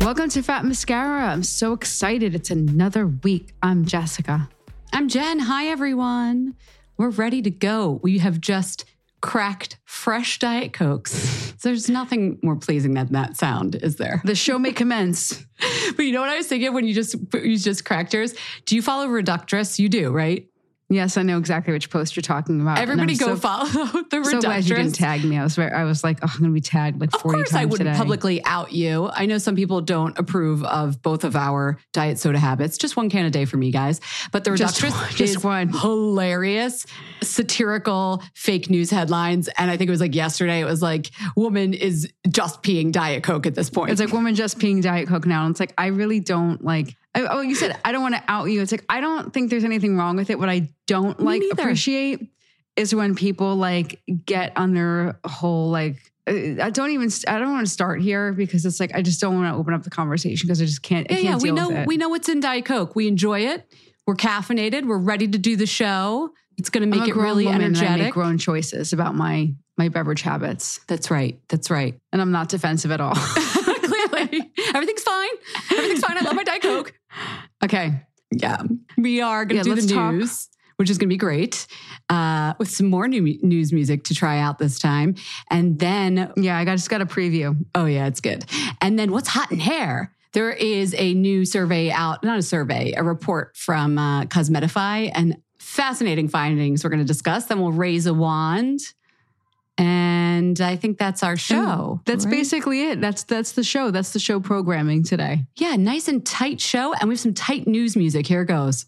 Welcome to Fat Mascara. I'm so excited. It's another week. I'm Jessica. I'm Jen. Hi, everyone. We're ready to go. We have just cracked fresh Diet Cokes. There's nothing more pleasing than that sound, is there? The show may commence. But you know what I was thinking when you just you just cracked yours? Do you follow Reductress? You do, right? Yes, I know exactly which post you're talking about. Everybody go so, follow the Reductress. So glad you didn't tag me. I was very, I was like, oh, I'm going to be tagged like Of 40 course, times I wouldn't today. publicly out you. I know some people don't approve of both of our diet soda habits. Just one can a day for me, guys. But the Just Reductress one- just is one. hilarious, satirical, fake news headlines. And I think it was like yesterday. It was like, woman is just peeing Diet Coke at this point. It's like woman just peeing Diet Coke now. And it's like, I really don't like, I, oh, you said, I don't want to out you. It's like, I don't think there's anything wrong with it. What I don't like appreciate is when people like get on their whole like, uh, I don't even, I don't want to start here because it's like, I just don't want to open up the conversation because I just can't, yeah, can't yeah, we know we know what's in Diet Coke. We enjoy it. We're caffeinated. We're ready to do the show. It's going to make it really and I energetic. make grown choices about my, my beverage habits. That's right. That's right. And I'm not defensive at all. Clearly, everything's fine. Everything's fine. I love my Diet Coke. Okay. Yeah, we are going Yeah, to do let's the talk. news, which is going to be great, uh, with some more new mu- news music to try out this time, and then Yeah. I got, just got a preview. oh yeah, it's good. And then what's hot in hair? There is a new survey out, not a survey, a report from uh, Cosmetify, and fascinating findings we're going to discuss. Then we'll raise a wand. And I think that's our show. That's right? basically it. That's that's the show. That's the show programming today. Yeah, nice and tight show. And we have some tight news music. Here it goes.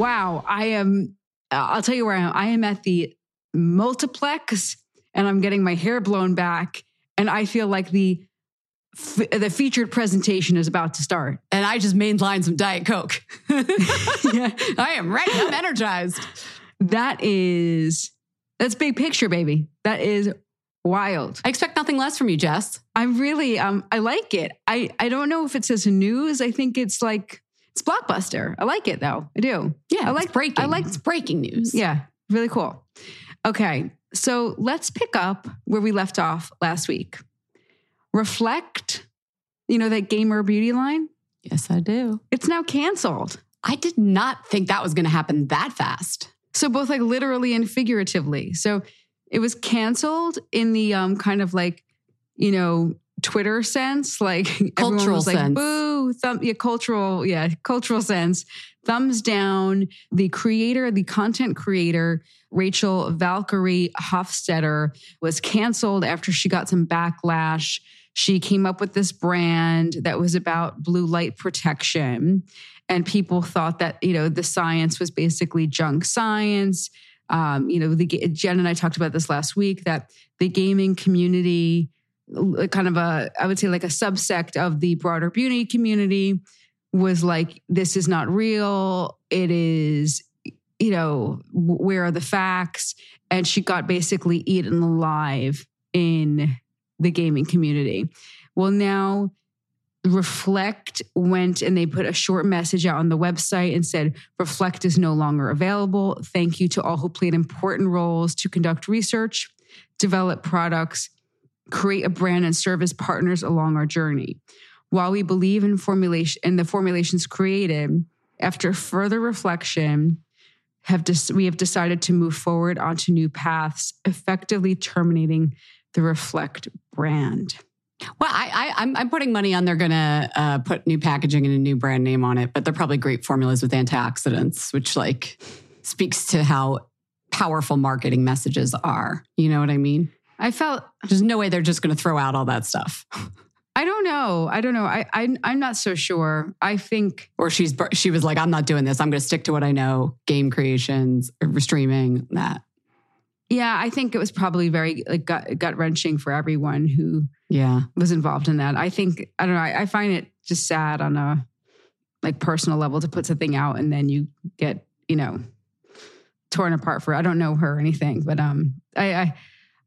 Wow, I am. I'll tell you where I am. I am at the multiplex, and I'm getting my hair blown back, and I feel like the f- the featured presentation is about to start. And I just mainlined some Diet Coke. yeah, I am ready. I'm energized. that is that's big picture, baby. That is wild. I expect nothing less from you, Jess. I'm really um I like it. I I don't know if it says news. I think it's like it's blockbuster. I like it though. I do. Yeah, I it's like breaking. I like it's breaking news. Yeah, really cool. Okay, so let's pick up where we left off last week. Reflect, you know that gamer beauty line? Yes, I do. It's now canceled. I did not think that was going to happen that fast. So both like literally and figuratively. So it was canceled in the um kind of like, you know, Twitter sense, like Cultural was like, sense. boo, thumb, yeah, cultural, yeah, cultural sense, thumbs down. The creator, the content creator, Rachell Valkyrae Hofstetter, was canceled after she got some backlash. She came up with this brand that was about blue light protection, and people thought that you know the science was basically junk science. Um, you know, the Jen and I talked about this last week that the gaming community kind of a i would say like a subsect of the broader beauty community was like this is not real. It is you know where are the facts? And she got basically eaten alive in the gaming community. Well now reflect went and they put a short message out on the website and said reflect is no longer available. Thank you to all who played important roles to conduct research develop products create a brand and serve as partners along our journey. While we believe in formulation in the formulations created, after further reflection, have dis- we have decided to move forward onto new paths, effectively terminating the Reflect brand. Well, I, I, I'm, I'm putting money on they're going to uh, put new packaging and a new brand name on it, but they're probably great formulas with antioxidants, which like speaks to how powerful marketing messages are. You know what I mean? I felt There's no way they're just going to throw out all that stuff. I don't know. I don't know. I, I I'm not so sure. I think Or she's she was like, I'm not doing this. I'm going to stick to what I know: game creations, or streaming, that. yeah, I think it was probably very like gut gut wrenching for everyone who Yeah, was involved in that. I think I don't know. I, I find it just sad on a like personal level to put something out and then you get you know torn apart for. I don't know her or anything, but um, I I,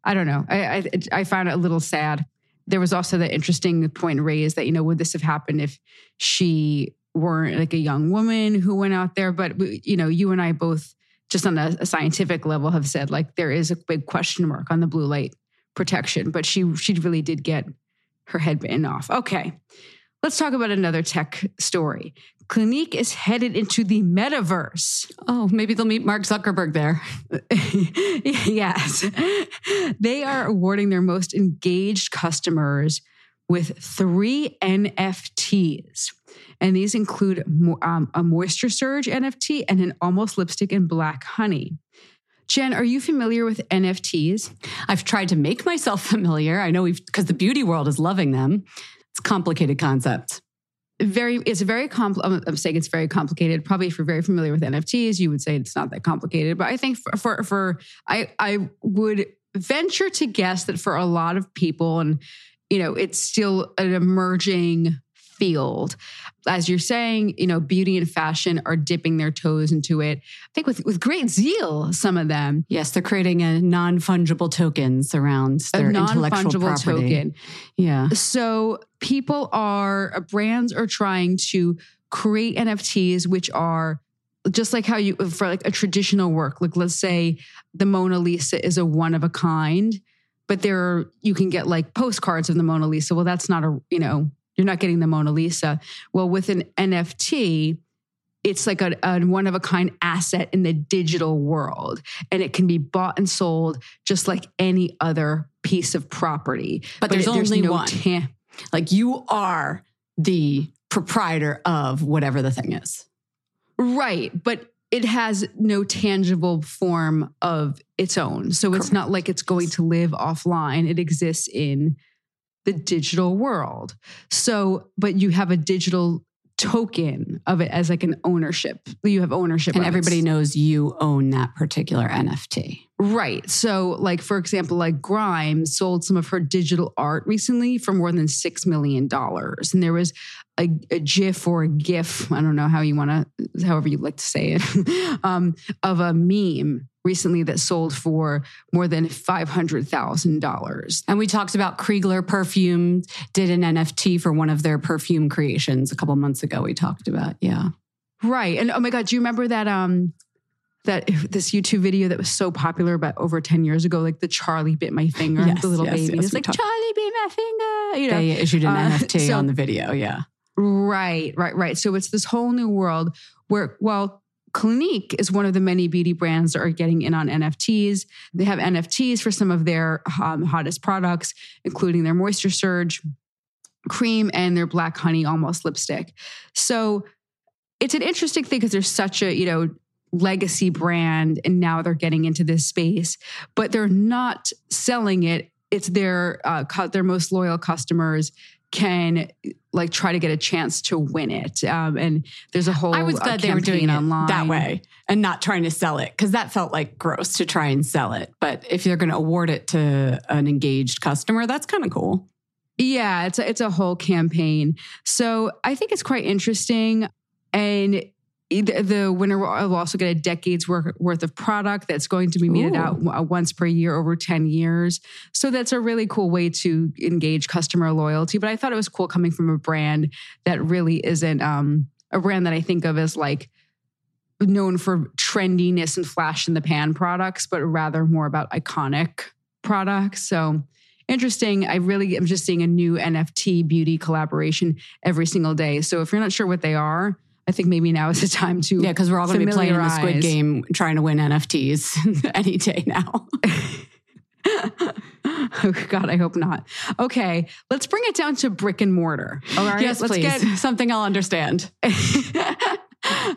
I don't know. I, I I found it a little sad. There was also the interesting point raised that you know would this have happened if she weren't like a young woman who went out there? But you know, you and I both just on a, a scientific level have said like there is a big question mark on the blue light protection. But she she really did get her head bitten off. Okay. Let's talk about another tech story. Clinique is headed into the metaverse. Oh, maybe they'll meet Mark Zuckerberg there. yes. They are awarding their most engaged customers with three NFTs. And these include um, a Moisture Surge NFT and an Almost Lipstick in Black Honey. Jen, are you familiar with NFTs? I've tried to make myself familiar. I know we've because the beauty world is loving them. It's complicated concept. Very, it's very compl- I'm saying it's very complicated. Probably if you're very familiar with NFTs, you would say it's not that complicated. But I think for for, for I I would venture to guess that for a lot of people, and you know, it's still an emerging field. As you're saying, you know, beauty and fashion are dipping their toes into it. I think with, with great zeal, some of them. Yes, they're creating a non-fungible tokens around their intellectual property. token. Yeah. So people are, uh, brands are trying to create NFTs, which are just like how you, for like a traditional work, like let's say the Mona Lisa is a one of a kind, but there are, you can get like postcards of the Mona Lisa. Well, that's not a, you know, you're not getting the Mona Lisa. Well, with an NFT, it's like a, a one of a kind asset in the digital world and it can be bought and sold just like any other piece of property but, there's it- only no one. Like you are the proprietor of whatever the thing is. right but it has no tangible form of its own so it's not like it's going to live offline it exists in the digital world so but you have a digital token of it as like an ownership you have ownership And of it. everybody knows you own that particular NFT. Right. So, like, for example, like Grimes sold some of her digital art recently for more than $6 million. And there was a, a GIF or a GIF, I don't know how you want to, however you like to say it, um, of a meme recently that sold for more than $500,000. And we talked about Krigler Perfume did an NFT for one of their perfume creations a couple months ago. We talked about, yeah. Right. And oh my God, do you remember that? Um, that this YouTube video that was so popular about over 10 years ago, like the Charlie bit my finger, Yes, the little yes, baby. yes, it's like, talked- Charlie bit my finger. You know, They issued an uh, NFT so- on the video, yeah. Right, right, right. So it's this whole new world where, well, Clinique is one of the many beauty brands that are getting in on NFTs. They have NFTs for some of their um, hottest products, including their Moisture Surge cream and their Black Honey Almost lipstick. So it's an interesting thing because there's such a, you know, legacy brand and now they're getting into this space, but they're not selling it. It's their uh, their most loyal customers can like try to get a chance to win it. Um, and there's a whole I was uh, glad they were doing it online that way and not trying to sell it because that felt like gross to try and sell it. But if you're going to award it to an engaged customer, that's kind of cool. Yeah, it's a, it's a whole campaign. So I think it's quite interesting. And the, the winner will also get a decade's worth, worth of product that's going to be meted Ooh. out once per year over 10 years. So that's a really cool way to engage customer loyalty. But I thought it was cool coming from a brand that really isn't um, a brand that I think of as like known for trendiness and flash in the pan products, but rather more about iconic products. So interesting. I really am just seeing a new NFT beauty collaboration every single day. So if you're not sure what they are, I think maybe now is the time to Yeah, because we're all going to be playing the Squid Game trying to win NFTs any day now. oh God, I hope not. Okay, let's bring it down to brick and mortar. All right, yes, let's please. get Something I'll understand.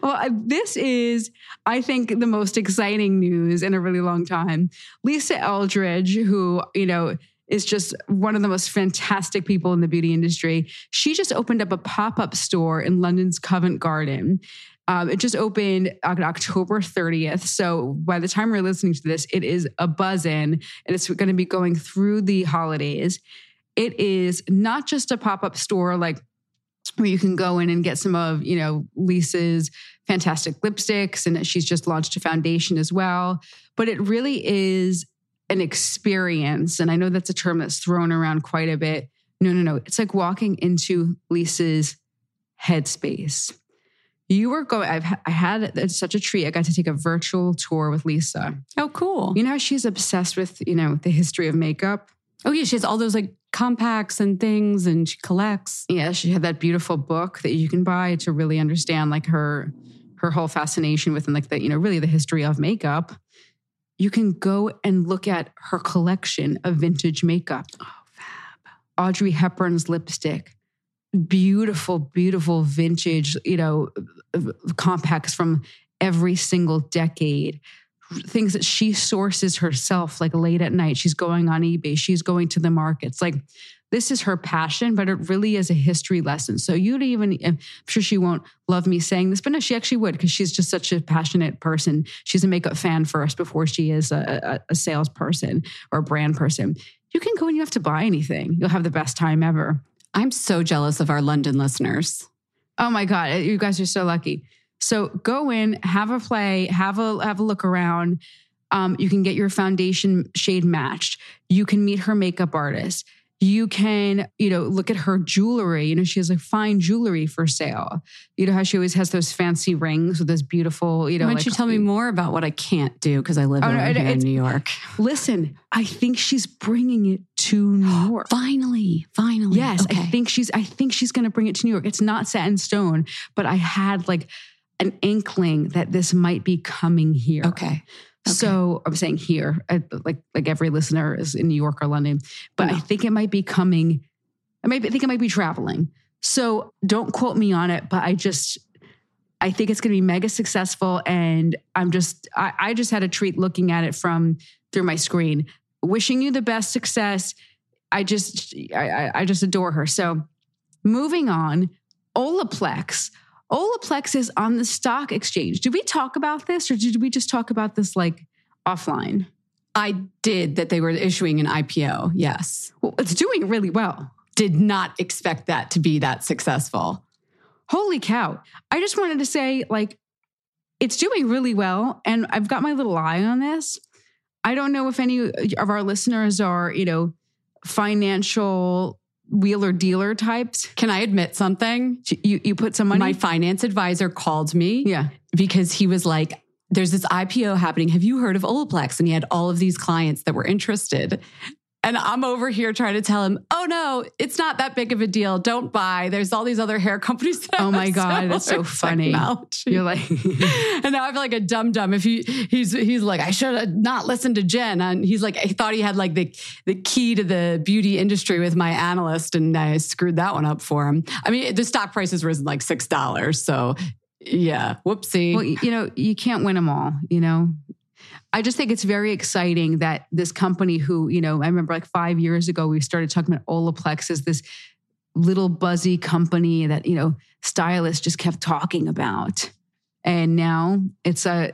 well, this is, I think, the most exciting news in a really long time. Lisa Eldridge, who, you know, is just one of the most fantastic people in the beauty industry. She just opened up a pop up store in London's Covent Garden. Um, it just opened on October 30th. So by the time we're listening to this, it is a buzz in and it's going to be going through the holidays. It is not just a pop up store like where you can go in and get some of, you know, Lisa's fantastic lipsticks. And she's just launched a foundation as well. But it really is an experience. And I know that's a term that's thrown around quite a bit. No, no, no. It's like walking into Lisa's headspace. You were going, I've I had it's such a treat. I got to take a virtual tour with Lisa. Oh, cool. You know she's obsessed with, you know, the history of makeup? Oh, yeah. She has all those like compacts and things and she collects. yeah she had that beautiful book that you can buy to really understand like her her whole fascination with and like the you know really the history of makeup you can go and look at her collection of vintage makeup. Oh, fab. audrey hepburn's lipstick. Beautiful beautiful vintage you know uh, uh, compacts from every single decade. Things that she sources herself like late at night she's going on ebay she's going to the markets. Like this is her passion but it really is a history lesson so you'd even i'm sure she won't love me saying this but no she actually would because she's just such a passionate person she's a makeup fan first before she is a, a, a salesperson or a brand person you can go and you have to buy anything you'll have the best time ever I'm so jealous of our London listeners. Oh my god, you guys are so lucky. So go in, have a play, have a have a look around. Um, you can get your foundation shade matched. You can meet her makeup artist. You can, you know, look at her jewelry. You know, she has like fine jewelry for sale. You know how she always has those fancy rings with those beautiful, you know. Why don't like- you tell me more about what I can't do because I live Oh, no, here in New York? Listen, I think she's bringing it to New York. Finally, finally. Yes, okay. I think she's I think she's going to bring it to New York. It's not set in stone, but I had like an inkling that this might be coming here. Okay. So I'm saying here, I, like like every listener is in New York or London, but I think it might be coming. I maybe think it might be traveling. So don't quote me on it, but I just I think it's going to be mega successful, and I'm just I, I just had a treat looking at it from through my screen. Wishing you the best success. I just I, I just adore her. So moving on, Olaplex. Olaplex is on the stock exchange. Did we talk about this or did we just talk about this like offline? I did that they were issuing an IPO. Yes. Well, it's doing really well. Did not expect that to be that successful. Holy cow. I just wanted to say, like, it's doing really well. And I've got my little eye on this. I don't know if any of our listeners are, you know, financial wheeler dealer types. Can I admit something? You you put some money. My finance advisor called me yeah. because he was like, there's this IPO happening. Have you heard of Olaplex? And he had all of these clients that were interested. And I'm over here trying to tell him, oh no, it's not that big of a deal. Don't buy. There's all these other hair companies. oh my God, that's so funny. You're like, and now I feel like a dumb dumb. If he he's he's like, I should have not listened to Jen. And he's like, I thought he had like the the key to the beauty industry with my analyst, and I screwed that one up for him. I mean, the stock price has risen like six dollars. So yeah, whoopsie. Well, you know, you can't win them all. You know, I just think it's very exciting that this company, who, you know, I remember like five years ago, we started talking about Olaplex as this little buzzy company that, you know, stylists just kept talking about. And now it's a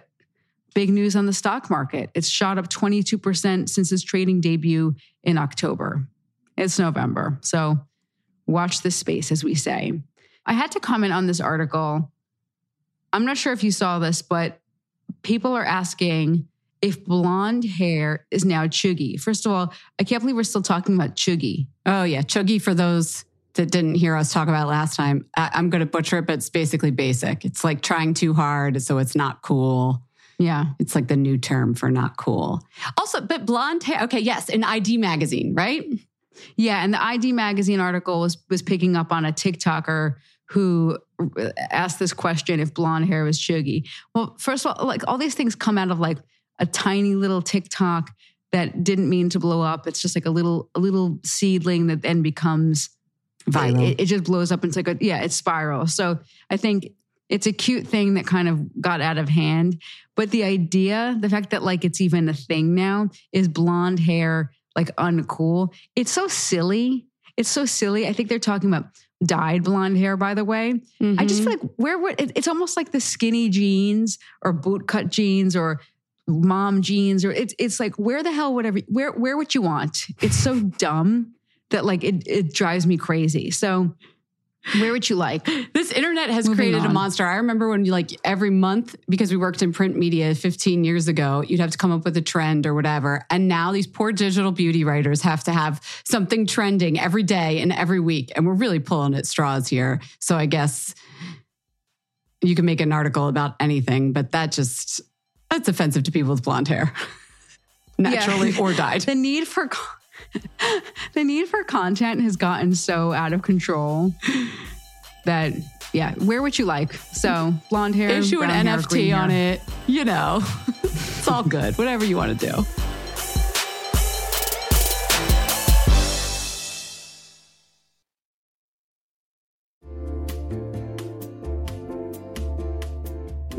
big news on the stock market. It's shot up 22% since its trading debut in October. It's November. So watch this space, as we say. I had to comment on this article. I'm not sure if you saw this, but people are asking if blonde hair is now cheugy. First of all, I can't believe we're still talking about cheugy. Oh, yeah. Cheugy, for those that didn't hear us talk about last time, I- am going to butcher it, but it's basically basic. It's like trying too hard, so it's not cool. Yeah. It's like the new term for not cool. Also, but blonde hair, okay, yes, in ID magazine, right? Yeah, and the ID magazine article was was picking up on a TikToker who asked this question if blonde hair was cheugy. Well, first of all, like all these things come out of like a tiny little TikTok that didn't mean to blow up. It's just like a little a little seedling that then becomes viral. It, it just blows up. And it's like a yeah, it's spiral. So I think it's a cute thing that kind of got out of hand. But the idea, the fact that like it's even a thing now, is blonde hair like uncool. It's so silly. It's so silly. I think they're talking about dyed blonde hair, by the way. Mm-hmm. I just feel like where, would it, it's almost like the skinny jeans or bootcut jeans or mom jeans or it's it's like where the hell whatever where where what you want. It's so dumb that like it it drives me crazy. So where would you like? This internet has Moving created on. a monster. I remember when you like every month, because we worked in print media 15 years ago, you'd have to come up with a trend or whatever. And now these poor digital beauty writers have to have something trending every day and every week. And we're really pulling at straws here. So I guess you can make an article about anything, but that just, that's offensive to people with blonde hair, naturally yeah. or dyed. the need for the need for content has gotten so out of control that yeah, where would you like? So blonde hair, issue an hair, NFT on it. You know, it's all good. Whatever you want to do.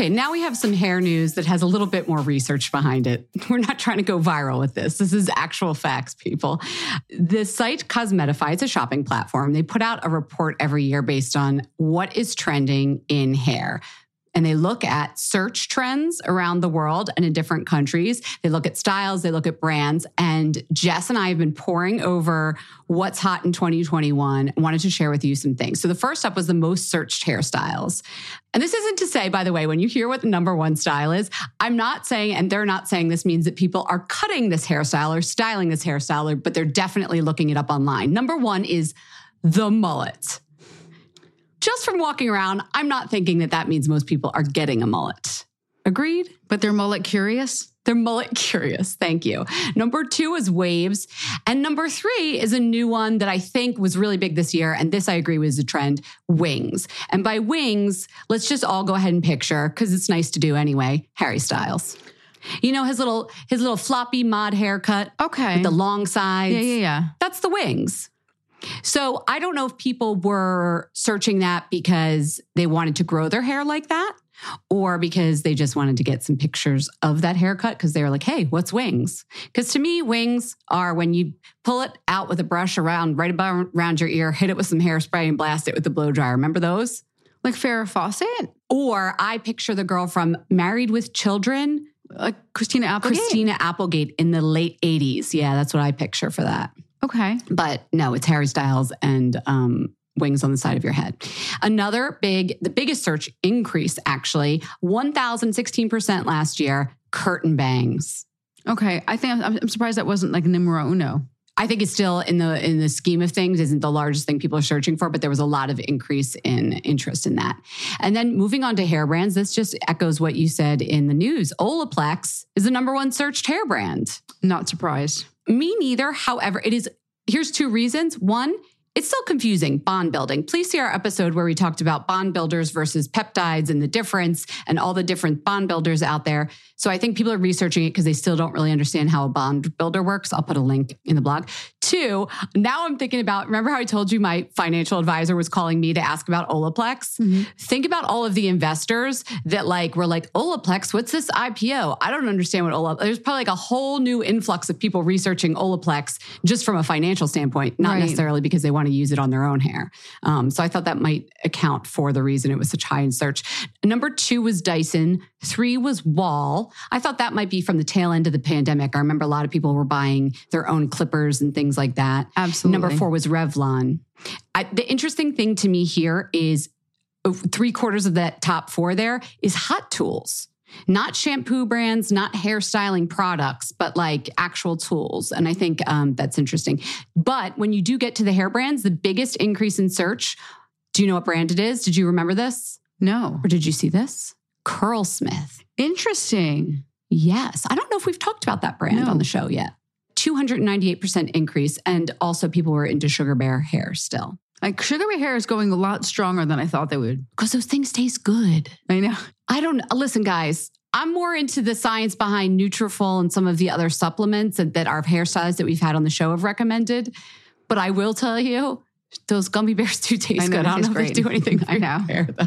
Okay, now we have some hair news that has a little bit more research behind it. We're not trying to go viral with this. This is actual facts, people. The site Cosmetify, it's a shopping platform. They put out a report every year based on what is trending in hair and they look at search trends around the world and in different countries. They look at styles, they look at brands. And Jess and I have been poring over what's hot in 2021 and wanted to share with you some things. So the first up was the most searched hairstyles. And this isn't to say, by the way, when you hear what the number one style is, I'm not saying, and they're not saying this means that people are cutting this hairstyle or styling this hairstyle, but they're definitely looking it up online. Number one is the mullet just from walking around, I'm not thinking that that means most people are getting a mullet. Agreed? But they're mullet curious? They're mullet curious. Thank you. Number two is waves. And number three is a new one that I think was really big this year. And this I agree was a trend wings. And by wings, let's just all go ahead and picture, because it's nice to do anyway, Harry Styles. You know his little his little floppy mod haircut. Okay. With the long sides. Yeah, yeah, yeah. That's the wings. So I don't know if people were searching that because they wanted to grow their hair like that or because they just wanted to get some pictures of that haircut because they were like, hey, what's wings? Because to me, wings are when you pull it out with a brush around right about around your ear, hit it with some hairspray and blast it with the blow dryer. Remember those? Like Farrah Fawcett? Or I picture the girl from Married with Children. Like Christina Applegate? Christina Applegate in the late 80s. Yeah, that's what I picture for that. Okay. But no, it's Harry Styles and um, wings on the side of your head. Another big, the biggest search increase actually, 1,016% last year, curtain bangs. Okay. I think I'm, I'm surprised that wasn't like numero uno. I think it's still in the in the scheme of things isn't the largest thing people are searching for, but there was a lot of increase in interest in that. And then moving on to hair brands, this just echoes what you said in the news. Olaplex is the number one searched hair brand. Not surprised. Me neither. However, it is here's two reasons. One, it's still confusing, bond building. Please see our episode where we talked about bond builders versus peptides and the difference and all the different bond builders out there. So I think people are researching it because they still don't really understand how a bond builder works. I'll put a link in the blog. Two, now I'm thinking about remember how I told you my financial advisor was calling me to ask about Olaplex? Mm-hmm. Think about all of the investors that like were like, Olaplex, what's this IPO? I don't understand what Olaplex. There's probably like a whole new influx of people researching Olaplex just from a financial standpoint, not right. necessarily because they want to use it on their own hair. Um, so I thought that might account for the reason it was such high in search. Number two was Dyson. Three was Wahl. I thought that might be from the tail end of the pandemic. I remember a lot of people were buying their own clippers and things like that. Absolutely. Number four was Revlon. I, the interesting thing to me here is uh, three quarters of that top four there is hot tools not shampoo brands, not hairstyling products, but like actual tools. And I think um, that's interesting. But when you do get to the hair brands, the biggest increase in search, do you know what brand it is? Did you remember this? No. Or did you see this? Curlsmith. Interesting. Yes. I don't know if we've talked about that brand no. on the show yet. 298% increase. And also, people were into Sugar Bear hair still. Like Sugar Bear hair is going a lot stronger than I thought they would. Because those things taste good. I know. I don't listen, guys. I'm more into the science behind Nutrafol and some of the other supplements that, that our hairstylists that we've had on the show have recommended. But I will tell you, those gummy bears do taste I know, good. I don't know great. if they do anything I know. hair though.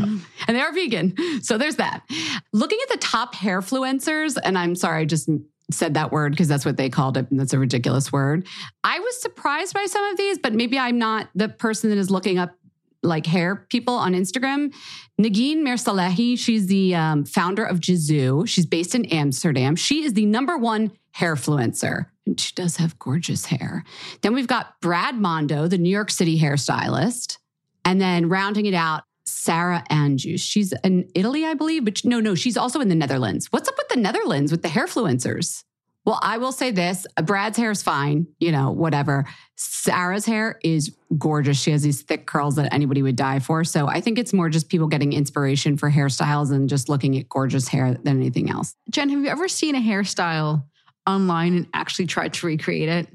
And they are vegan. So there's that. Looking at the top hair fluencers, and I'm sorry, I just said that word because that's what they called it and that's a ridiculous word. I was surprised by some of these, but maybe I'm not the person that is looking up like hair people on Instagram. Negin Mirsalehi, she's the um, founder of Gisou. She's based in Amsterdam. She is the number one hair influencer. And she does have gorgeous hair. Then we've got Brad Mondo, the New York City hairstylist. And then rounding it out, Sarah Andrews. She's in Italy, I believe, but no, no, she's also in the Netherlands. What's up with the Netherlands with the hairfluencers? Well, I will say this uh, Brad's hair is fine, you know, whatever. Sarah's hair is gorgeous. She has these thick curls that anybody would die for. So I think it's more just people getting inspiration for hairstyles and just looking at gorgeous hair than anything else. Jen, have you ever seen a hairstyle online and actually tried to recreate it?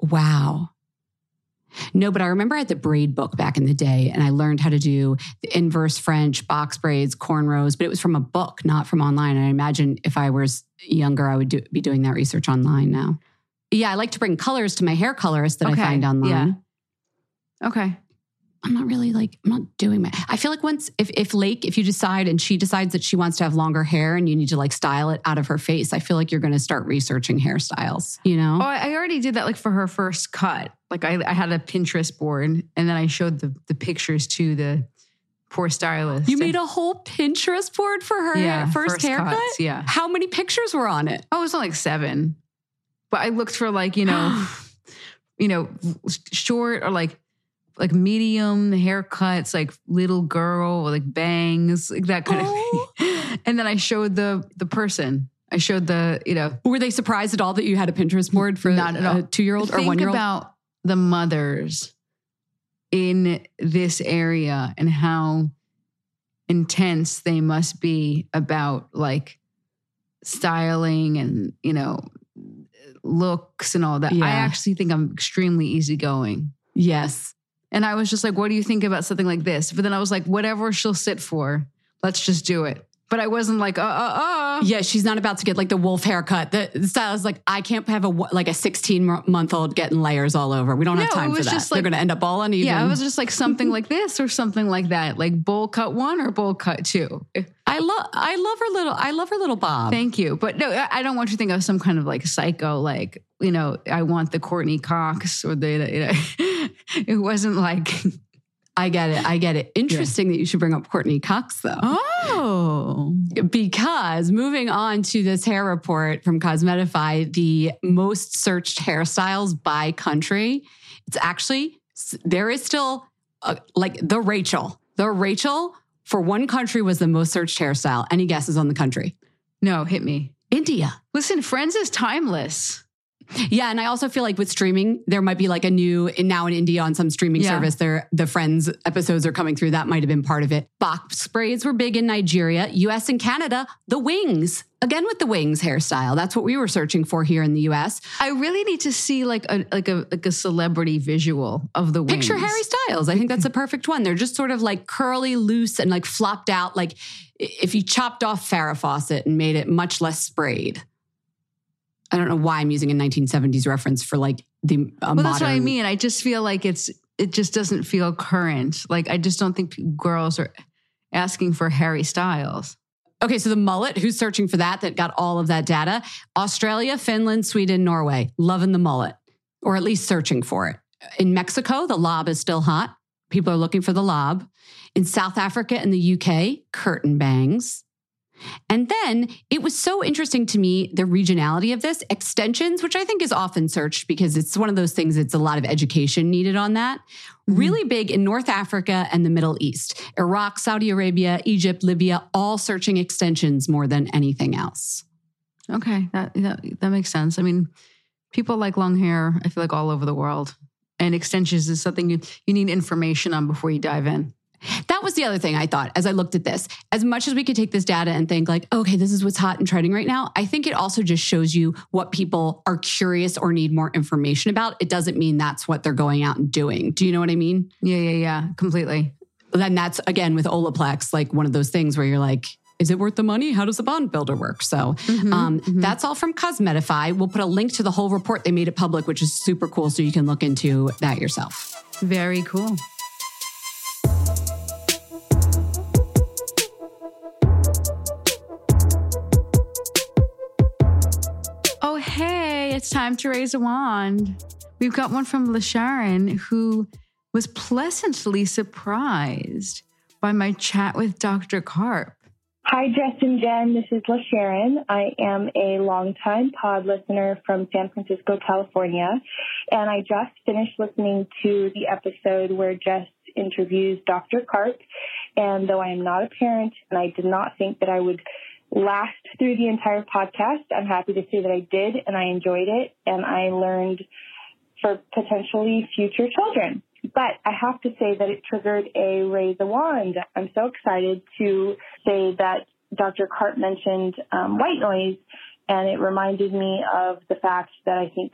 Wow. No, but I remember I had the braid book back in the day and I learned how to do the inverse French, box braids, cornrows, but it was from a book, not from online. And I imagine if I was younger, I would do, be doing that research online now. Yeah, I like to bring colors to my hair colorist that okay. I find online. Yeah. Okay. I'm not really like I'm not doing my. I feel like once if if Lake if you decide and she decides that she wants to have longer hair and you need to like style it out of her face, I feel like you're going to start researching hairstyles. You know? Oh, I already did that like for her first cut. Like I, I had a Pinterest board and then I showed the the pictures to the poor stylist. You made a whole Pinterest board for her yeah, first, first haircut. Cuts, yeah. How many pictures were on it? Oh, it was like seven. But I looked for like you know, you know, short or like like medium haircuts, like little girl, like bangs, like that kind oh. of thing. And then I showed the the person. I showed the, you know. Were they surprised at all that you had a Pinterest board for Not a two year old or one year old? about the mothers in this area and how intense they must be about like styling and, you know, looks and all that. Yeah. I actually think I'm extremely easygoing. Yes. And I was just like, what do you think about something like this? But then I was like, whatever she'll sit for, let's just do it. But I wasn't like, uh, uh, uh. Yeah, she's not about to get like the wolf haircut. The, style is like, I can't have a like a 16 month old getting layers all over. We don't have time for that. just They're going to end up all uneven. Yeah, it was just like something like this or something like that, like bowl cut one or bowl cut two. I love, I love her little, I love her little bob. Thank you. But no, I I don't want you to think of some kind of like psycho, like, you know, I want the Courteney Cox or the, you know, it wasn't like, I get it. I get it. Interesting that you should bring up Courteney Cox though. oh, because moving on to this hair report from Cosmetify, the most searched hairstyles by country, it's actually, there is still uh, like the Rachel. The Rachel for one country was the most searched hairstyle. Any guesses on the country? no, hit me. India. Listen, Friends is timeless. Yeah, and I also feel like with streaming, there might be like a new now in India on some streaming Yeah. service. There, the Friends episodes are coming through. That might have been part of it. Box braids were big in Nigeria, U.S. and Canada. The wings again with the wings hairstyle. That's what we were searching for here in the U.S. I really need to see like a like a like a celebrity visual of the wings. Picture Harry Styles. I think that's the perfect one. They're just sort of like curly, loose, and like flopped out. Like if you chopped off Farrah Fawcett and made it much less sprayed. I don't know why I'm using a 1970s reference for like the a Well, modern. that's what I mean. I just feel like it's it just doesn't feel current. Like I just don't think girls are asking for Harry Styles. Okay, so the mullet, who's searching for that, that got all of that data? Australia, Finland, Sweden, Norway, loving the mullet, or at least searching for it. In Mexico, the lob is still hot. People are looking for the lob. In South Africa and the UK, curtain bangs. And then it was so interesting to me the regionality of this extensions, which I think is often searched because it's one of those things it's a lot of education needed on that. Mm-hmm. Really big in North Africa and the Middle East. Iraq, Saudi Arabia, Egypt, Libya, all searching extensions more than anything else. Okay, that that, that makes sense. I mean, people like long hair. I feel like all over the world, and extensions is something you you need information on before you dive in. That was the other thing I thought as I looked at this. As much as we could take this data and think, like, okay, this is what's hot and trending right now, I think it also just shows you what people are curious or need more information about. It doesn't mean that's what they're going out and doing. Do you know what I mean? Yeah, yeah, yeah, completely. Then that's again with Olaplex, like one of those things where you're like, is it worth the money? How does the bond builder work? So um, that's all from Cosmetify. We'll put a link to the whole report. They made it public, which is super cool. So you can look into that yourself. Very cool. It's time to raise a wand. We've got one from LaSharon who was pleasantly surprised by my chat with Dr. Karp. Hi, Jess and Jen. This is LaSharon. I am a longtime pod listener from San Francisco, California. And I just finished listening to the episode where Jess interviews Dr. Karp. And though I am not a parent and I did not think that I would last through the entire podcast, I'm happy to say that I did and I enjoyed it and I learned for potentially future children. But I have to say that it triggered a raise a wand. I'm so excited to say that Dr. Karp mentioned um, white noise, and it reminded me of the fact that I think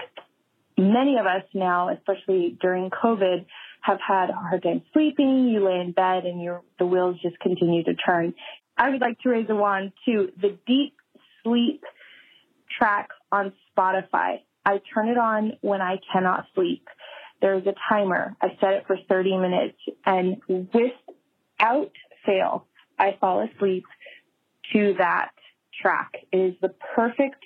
many of us now, especially during COVID, have had a hard time sleeping. You lay in bed and your the wheels just continue to turn. I would like to raise a wand to the deep sleep track on Spotify. I turn it on when I cannot sleep. There's a timer. I set it for 30 minutes and without fail, I fall asleep to that track. It is the perfect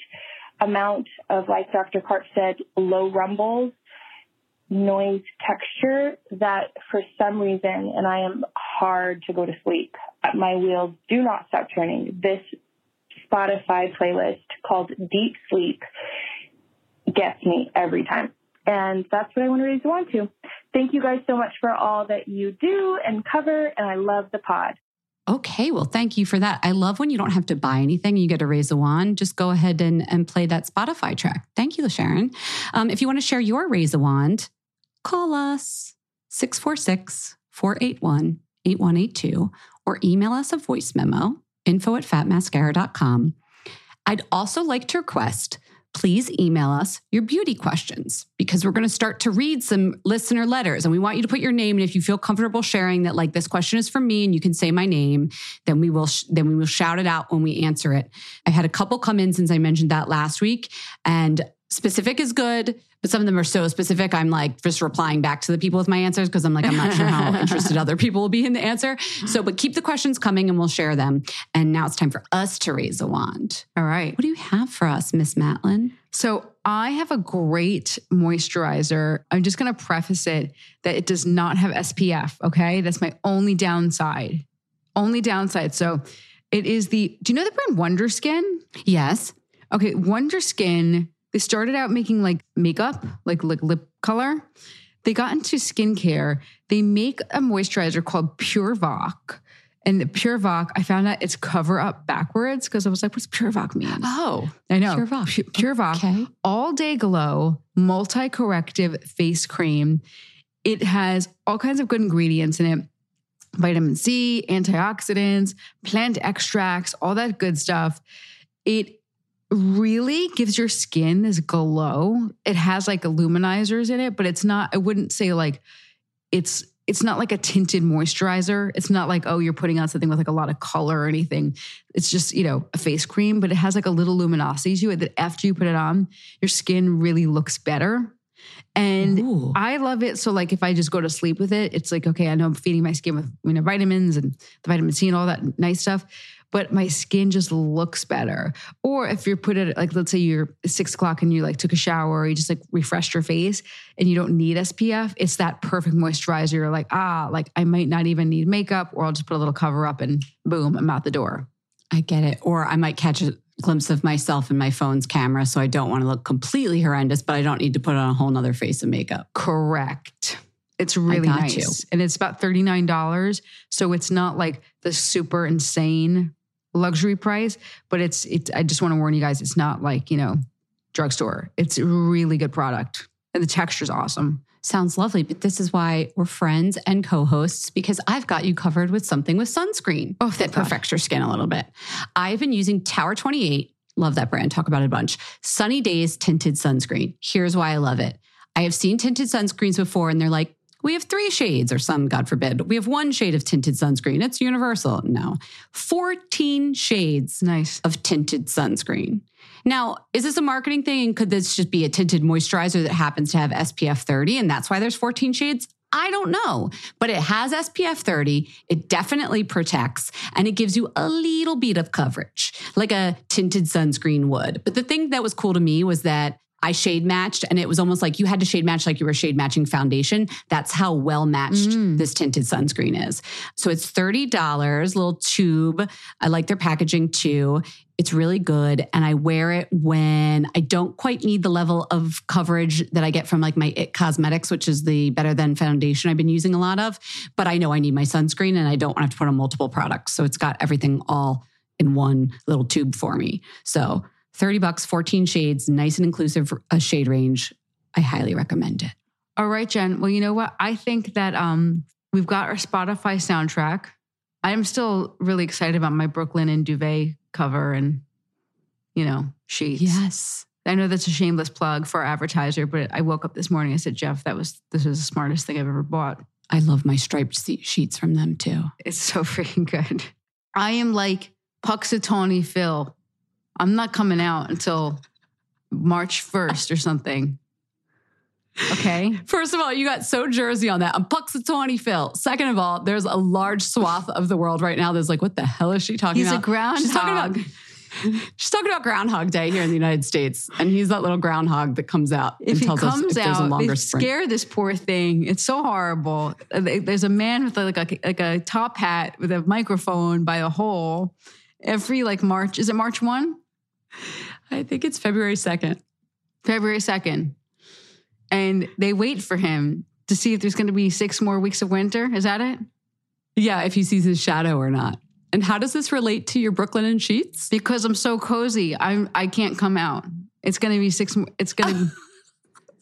amount of, like Dr. Karp said, low rumbles, noise texture that for some reason, and I am hard to go to sleep, my wheels do not stop turning. This Spotify playlist called Deep Sleep gets me every time. And that's what I want to raise a wand to. Thank you guys so much for all that you do and cover, and I love the pod. Okay, well, thank you for that. I love when you don't have to buy anything. You get to raise a wand. Just go ahead and, and play that Spotify track. Thank you, Sharon. Um, if you want to share your raise a wand, call us 646 481 8182 or email us a voice memo info at fatmascara.com. I'd also like to request please email us your beauty questions because we're going to start to read some listener letters and we want you to put your name and if you feel comfortable sharing that like this question is for me and you can say my name then we will sh- then we will shout it out when we answer it i had a couple come in since i mentioned that last week and specific is good but some of them are so specific i'm like just replying back to the people with my answers because i'm like i'm not sure how interested other people will be in the answer so but keep the questions coming and we'll share them and now it's time for us to raise a wand All right. what do you have for us miss matlin So I have a great moisturizer. I'm just going to preface it that it does not have SPF. Okay. That's my only downside. Only downside. So it is the, do you know the brand Wonder Skin? yes Okay. Wonder Skin, they started out making like makeup, like, like lip color. They got into skincare. They make a moisturizer called Pure Voc. And the Pure Voc, I found out it's cover up backwards because I was like, what's Pure Voc mean? oh I know. Pure Voc. Pure Voc. Okay. All Day Glow Multi Corrective Face Cream. It has all kinds of good ingredients in it vitamin C, antioxidants, plant extracts, all that good stuff. It really gives your skin this glow. It has like luminizers in it, but it's not, I wouldn't say like it's it's not like a tinted moisturizer. It's not like, oh, you're putting on something with like a lot of color or anything. It's just, you know, a face cream, but it has like a little luminosity to it that after you put it on, your skin really looks better. And Ooh. I love it. So, like, if I just go to sleep with it, it's like, okay, I know I'm feeding my skin with you know vitamins and the vitamin C and all that nice stuff, but my skin just looks better. Or if you're put it like, let's say you're six o'clock and you like took a shower or you just like refreshed your face and you don't need SPF, it's that perfect moisturizer. You're like, ah, like I might not even need makeup, or I'll just put a little cover up and boom, I'm out the door. I get it. Or I might catch a glimpse of myself in my phone's camera. So I don't want to look completely horrendous, but I don't need to put on a whole nother face of makeup. Correct. It's really nice. you. And it's about $39. So it's not like the super insane luxury price, but it's it's I just want to warn you guys, it's not like, you know, drugstore. It's a really good product. And the texture's awesome. Sounds lovely, but this is why we're friends and co hosts because I've got you covered with something with sunscreen Oh, that God. perfects your skin a little bit. I've been using Tower 28. Love that brand. Talk about it a bunch. Sunny Days tinted sunscreen. Here's why I love it. I have seen tinted sunscreens before and they're like, we have three shades, or some, God forbid, we have one shade of tinted sunscreen. It's universal. No, 14 shades Nice. of tinted sunscreen. Now, is this a marketing thing? And could this just be a tinted moisturizer that happens to have SPF 30 and that's why there's 14 shades? I don't know, but it has SPF 30. It definitely protects and it gives you a little bit of coverage, like a tinted sunscreen would. But the thing that was cool to me was that I shade matched and it was almost like you had to shade match like you were shade matching foundation. That's how well matched Mm. this tinted sunscreen is. So it's $30, little tube. I like their packaging too. It's really good. And I wear it when I don't quite need the level of coverage that I get from like my It Cosmetics, which is the better than foundation I've been using a lot of. But I know I need my sunscreen and I don't want to have to put on multiple products. So it's got everything all in one little tube for me. So 30 bucks, 14 shades, nice and inclusive a shade range. I highly recommend it. All right, Jen. Well, you know what? I think that um we've got our Spotify soundtrack. I'm still really excited about my Brooklinen Duvet cover and you know, sheets. Yes. I know that's a shameless plug for our advertiser, but I woke up this morning I said, Jeff, that was this is the smartest thing I've ever bought. I love my striped sheets from them too. It's so freaking good. I am like Punxsutawney Phil. I'm not coming out until March 1st or something. Okay. First of all, you got so Jersey on that. I'm Punxsutawney Phil. Second of all, there's a large swath of the world right now that's like, what the hell is she talking about? He's a groundhog. She's talking about She's talking about Groundhog Day here in the United States, and he's that little groundhog that comes out if and he tells us comes if there's a out, longer they sprint. scare this poor thing. It's so horrible. Uh, There's a man with like a, like a top hat with a microphone by a hole. Every like March, is it March 1? I think it's February second. February 2nd. And they wait for him to see if there's going to be six more weeks of winter. Is that it? Yeah, if he sees his shadow or not. And how does this relate to your Brooklinen sheets? Because I'm so cozy, I'm I can't come out. It's going to be six. It's going to.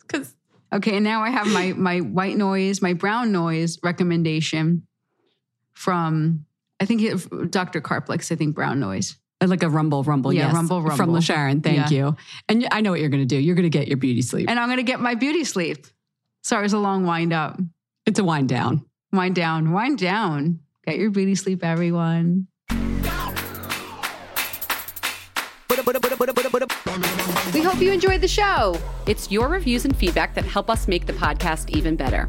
Because Okay, and now I have my my white noise, my brown noise recommendation from I think it, Dr. Karp likes I think brown noise. Uh, Like a rumble, rumble, Yeah, yes. rumble, rumble. From LaSharon, thank Yeah. you. And I know what you're going to do. You're going to get your beauty sleep. And I'm going to get my beauty sleep. Sorry, it was a long wind up. it's a wind down. Wind down, wind down. Get your beauty sleep, everyone. We hope you enjoyed the show. It's your reviews and feedback that help us make the podcast even better.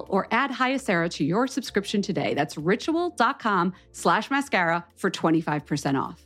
or add Hyacera to your subscription today. That's ritual.com slash mascara for 25% off.